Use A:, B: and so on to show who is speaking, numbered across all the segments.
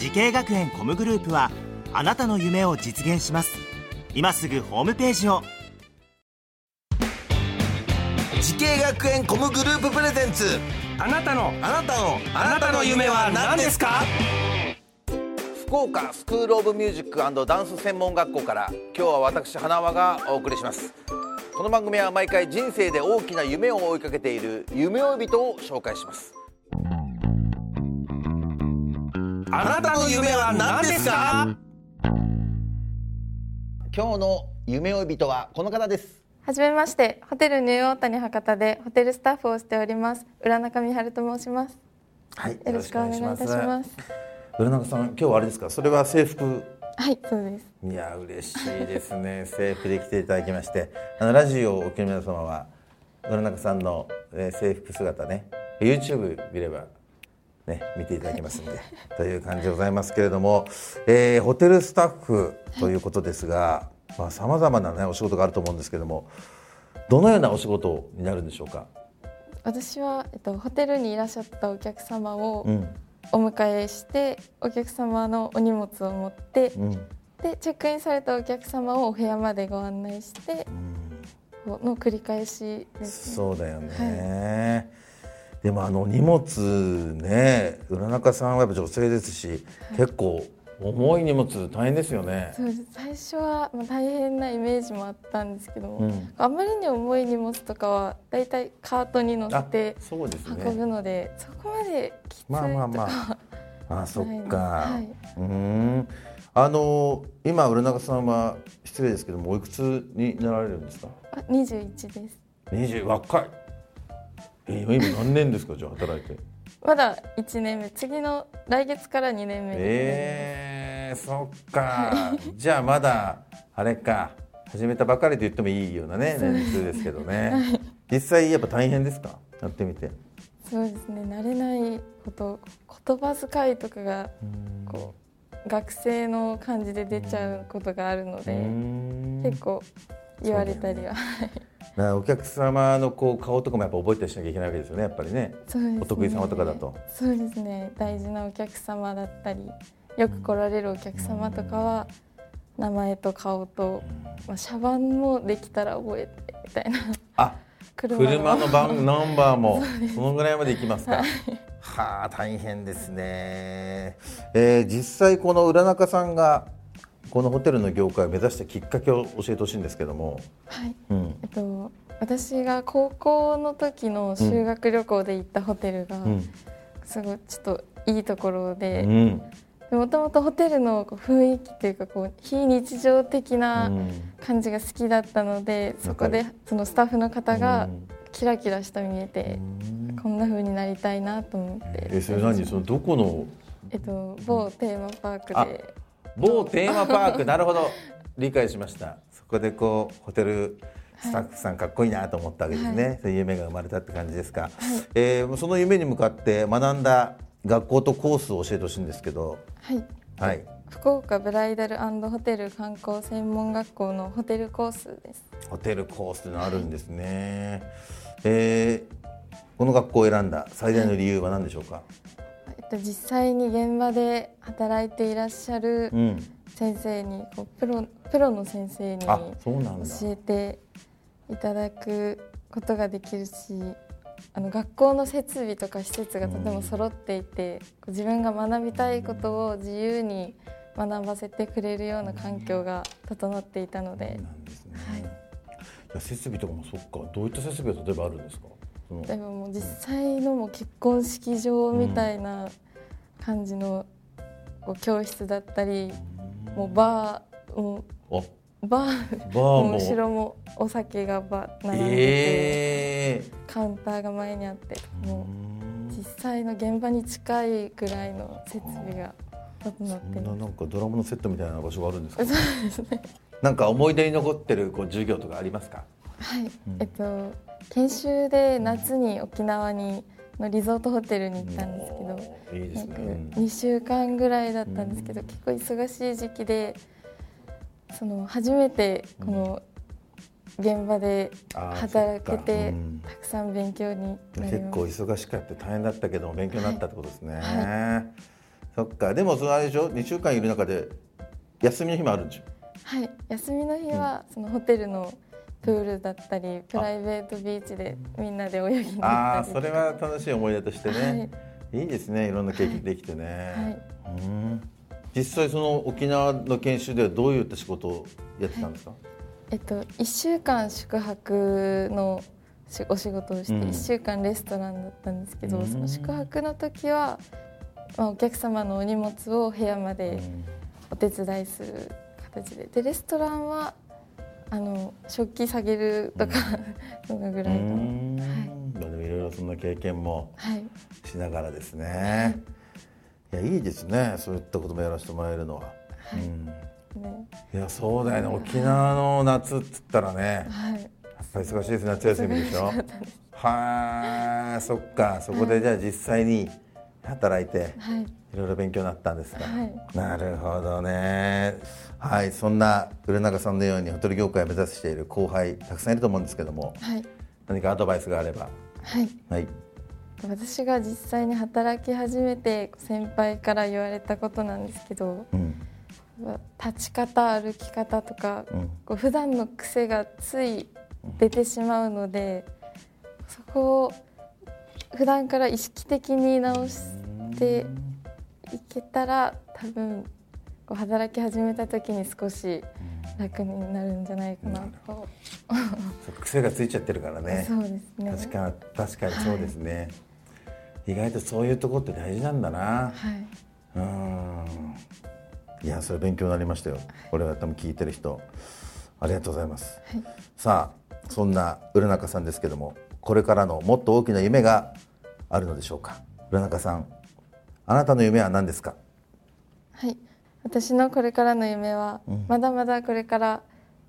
A: 滋慶学園 COMグループはあなたの夢を実現します。今すぐホームページを。
B: 滋慶学園 COMグループ presents。
C: あなたの
B: あなたの
C: あなたの夢は何ですか？
B: 福岡スクールオブミュージックダンス専門学校から今日は私花輪がお送りします。この番組は毎回人生で大きな夢を追いかけている夢追い人を紹介します
C: あなたの夢は何ですか？
B: 今日の夢追い人はこの方です。
D: はじめまして、ホテルニューオータニ博多でホテルスタッフをしております。浦中美春と申します。
B: はい
D: よろしくお願いいたします。
B: 浦中さん今日はあれですか？それは制服？
D: はい、そうです。
B: いや嬉しいですね。制服で来ていただきまして。あのラジオをお聞きの皆様は浦中さんの、えー制服姿ね YouTube 見ればね見ていただけますんでという感じでございますけれども、えーホテルスタッフということですがさまざ、まなねお仕事があると思うんですけれどもどのようなお仕事になるんでしょうか？
D: 私はえっとホテルにいらっしゃったお客様を
B: うん。
D: お迎えして、お客様のお荷物を持って、
B: うん。
D: でチェックインされたお客様をお部屋までご案内してこうの繰り返しです、ね。
B: そうだよね、でもあの荷物ね浦中さんはやっぱ女性ですし、結構重い荷物大変ですよね。
D: そうです。最初はまあ大変なイメージもあったんですけども、
B: うん。
D: あまりに重い荷物とかはだいたいカートに乗せて運
B: ね。
D: ぶので、そこまできついとか
B: まあまあまあ。あそっか、
D: はい。う
B: ーん。あの今浦中さんは失礼ですけどもおいくつになられるんですか？
D: あ21です。
B: 20若いえ今何年ですかじゃあ働いて。
D: まだ1年目次の来月から2年目です、
B: えー、そっか、じゃあまだあれか。始めたばかりと言ってもいいようなね年数ですけどね、実際やっぱ大変ですか？やってみて。
D: そうですね。慣れないこと言葉遣いとかがこう学生の感じで出ちゃうことがあるので、結構言われたりは、
B: だからお客様のこう顔とかもやっぱ覚えたりしなきゃいけないわけですよねやっぱりね。
D: そうですね。
B: お得意様とかだと。
D: そうですね。大事なお客様だったりよく来られるお客様とかは名前と顔と、まあ、車番もできたら覚えてみたいな。
B: あ
D: 車
B: 車の番 ナンバーもそのぐらいまで行きますか。はあ大変ですね、えー実際この浦中さんがこのホテルの業界を目指したきっかけを教えてほしいんですけども、
D: はい。
B: うん。
D: えっと私が高校の時の修学旅行で行ったホテルが、
B: うん。
D: すごいちょっといいところ
B: う
D: で
B: ん
D: もともとホテルの雰囲気というかこう非日常的
B: う
D: なん。感じが好きだったので、そこでそのスタッフの方がキラキラした見えて、こんな風になりたいなと思って、
B: えそれ何？そのどこの？
D: えっと某テーマパーク
B: あ
D: で
B: 某テーマパーク。なるほど。理解しました。そこでこうホテルスタッフさんかっこいいなと思ったわけですね、そういう夢が生まれたって感じですか、えーその夢に向かって学んだ学校とコースを教えてほしいんですけど。
D: はい。
B: はい。
D: 福岡ブライダルホテル観光専門学校のホテルコースです。
B: ホテルコースというのあるんですね、えーこの学校を選んだ最大の理由は何でしょうか、
D: えっと実際に現場で働いていらっしゃる
B: うん、
D: 先生にこうプロプロの先生に
B: あ
D: 教えていただくことができるしあの学校の設備とか施設がとても揃っていて、こう自分が学びたいことを自由に学ばせてくれるような環境が整っていたので、はい
B: 設備とかもそっか。どういった設備が例えばあるんですか？
D: でももう実際のもう結婚式場みたいな感じのこう教室だったり、もうバーもバー
B: バーも。
D: 後ろもお酒がば並んでて、
B: え
D: カウンターが前にあっても
B: ー
D: う実際の現場に近いぐらいの設備が整って
B: そんな
D: ま
B: なんかドラマのセットみたいな場所があるんですか？
D: すそうですね。
B: なんか思い出に残ってるこう授業とかありますか？
D: はい、えっと研修で夏に沖縄にのリゾートホテルに行ったんですけど、
B: いいね。
D: 約2週間ぐらいだったんですけど、結構忙しい時期でその初めてこの現場で働けて
B: うん。
D: たくさん勉強に
B: 結構。忙しくやって大変だったけども勉強になったってことですね、
D: は
B: そっか。でもそのあれでしょ？2週間いる中で休みの日もあるんでしょ？
D: はい、休みの日はそのホテルのプールだったりプライベートビーチでみんなで泳ぎに行ったり
B: ああそれは楽しい思い出としてね、
D: はい。
B: い、いですねいろんな経験できてね、
D: はい。
B: うん。実際その沖縄の研修ではどういった仕事をやってたんですか、
D: えっと、1週間宿泊のしお仕事をして
B: うん。
D: 1週間レストランだったんですけど、
B: うん。
D: その宿泊の時は、まあ、お客様のお荷物を部屋までお手伝いする形で。でレストランはあの食器下げるとか、そのぐらいの、
B: うん。
D: はい。
B: いろいろそんな経験も
D: はい、
B: しながらですね、いやいいですね。そういったこともやらせてもらえるのは、うん。
D: ね。
B: いやそうだよね。沖縄の夏っつったらね。
D: はい、
B: やっぱり忙しいです夏休みでしょ。はあそっか。そこでじゃあ実際に働いて。
D: はい
B: いろいろ勉強になったんですか、
D: はい。
B: なるほどね。はいそんな古永さんのようにホテル業界を目指している後輩たくさんいると思うんですけども。
D: はい。
B: 何かアドバイスがあれば。
D: はい。
B: はい。
D: 私が実際に働き始めて先輩から言われたことなんですけど
B: うん。
D: 立ち方歩き方とか、
B: うん。
D: こう普段の癖がつい出てしまうのでそこを普段から意識的に直していけたら多分こう働き始めた時に少し楽になるんじゃないかなと、
B: そう癖がついちゃってるからね。
D: そうですね。
B: 確か確かにそうですね、意外とそういうとこって大事なんだな。
D: はい。
B: うん。いやそれ勉強になりましたよ。これは多分聞いてる人。ありがとうございます、
D: はい。
B: さあそんな浦中さんですけどもこれからのもっと大きな夢があるのでしょうか？浦中さんあなたの夢は何ですか？
D: はい、私のこれからの夢は、
B: うん。
D: まだまだこれから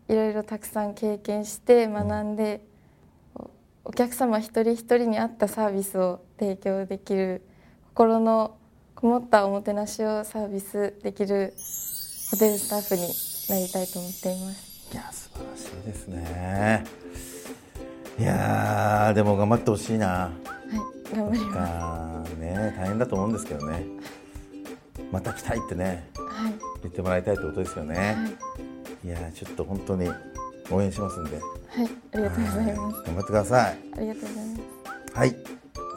D: いろいろたくさん経験して学んで、おお客様一人一人に合ったサービスを提供できる心のこもったおもてなしをサービスできるホテルスタッフになりたいと思っています。
B: いや素晴らしいですね。いやーでも頑張ってほしいな。
D: はい、頑張ります。
B: ね大変だと思うんですけどね。また来たいってね
D: はい、
B: 言ってもらいたいってことですよね、
D: はい、
B: いやーちょっと本当に応援しますんで。
D: はい、ありがとうございます。
B: 頑張ってください。
D: ありがとうございます。
B: はい。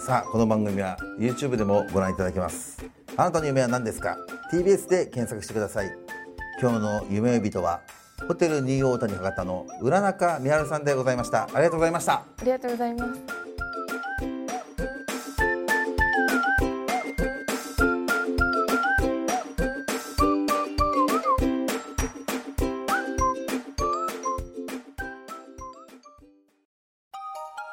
B: さあこの番組は YouTube でもご覧いただけます。あなたの夢は何ですか？TBS で検索してください。今日の夢呼人はホテルニューオータニ博多の浦中美春さんでございました。ありがとうございました。
D: ありがとうございます。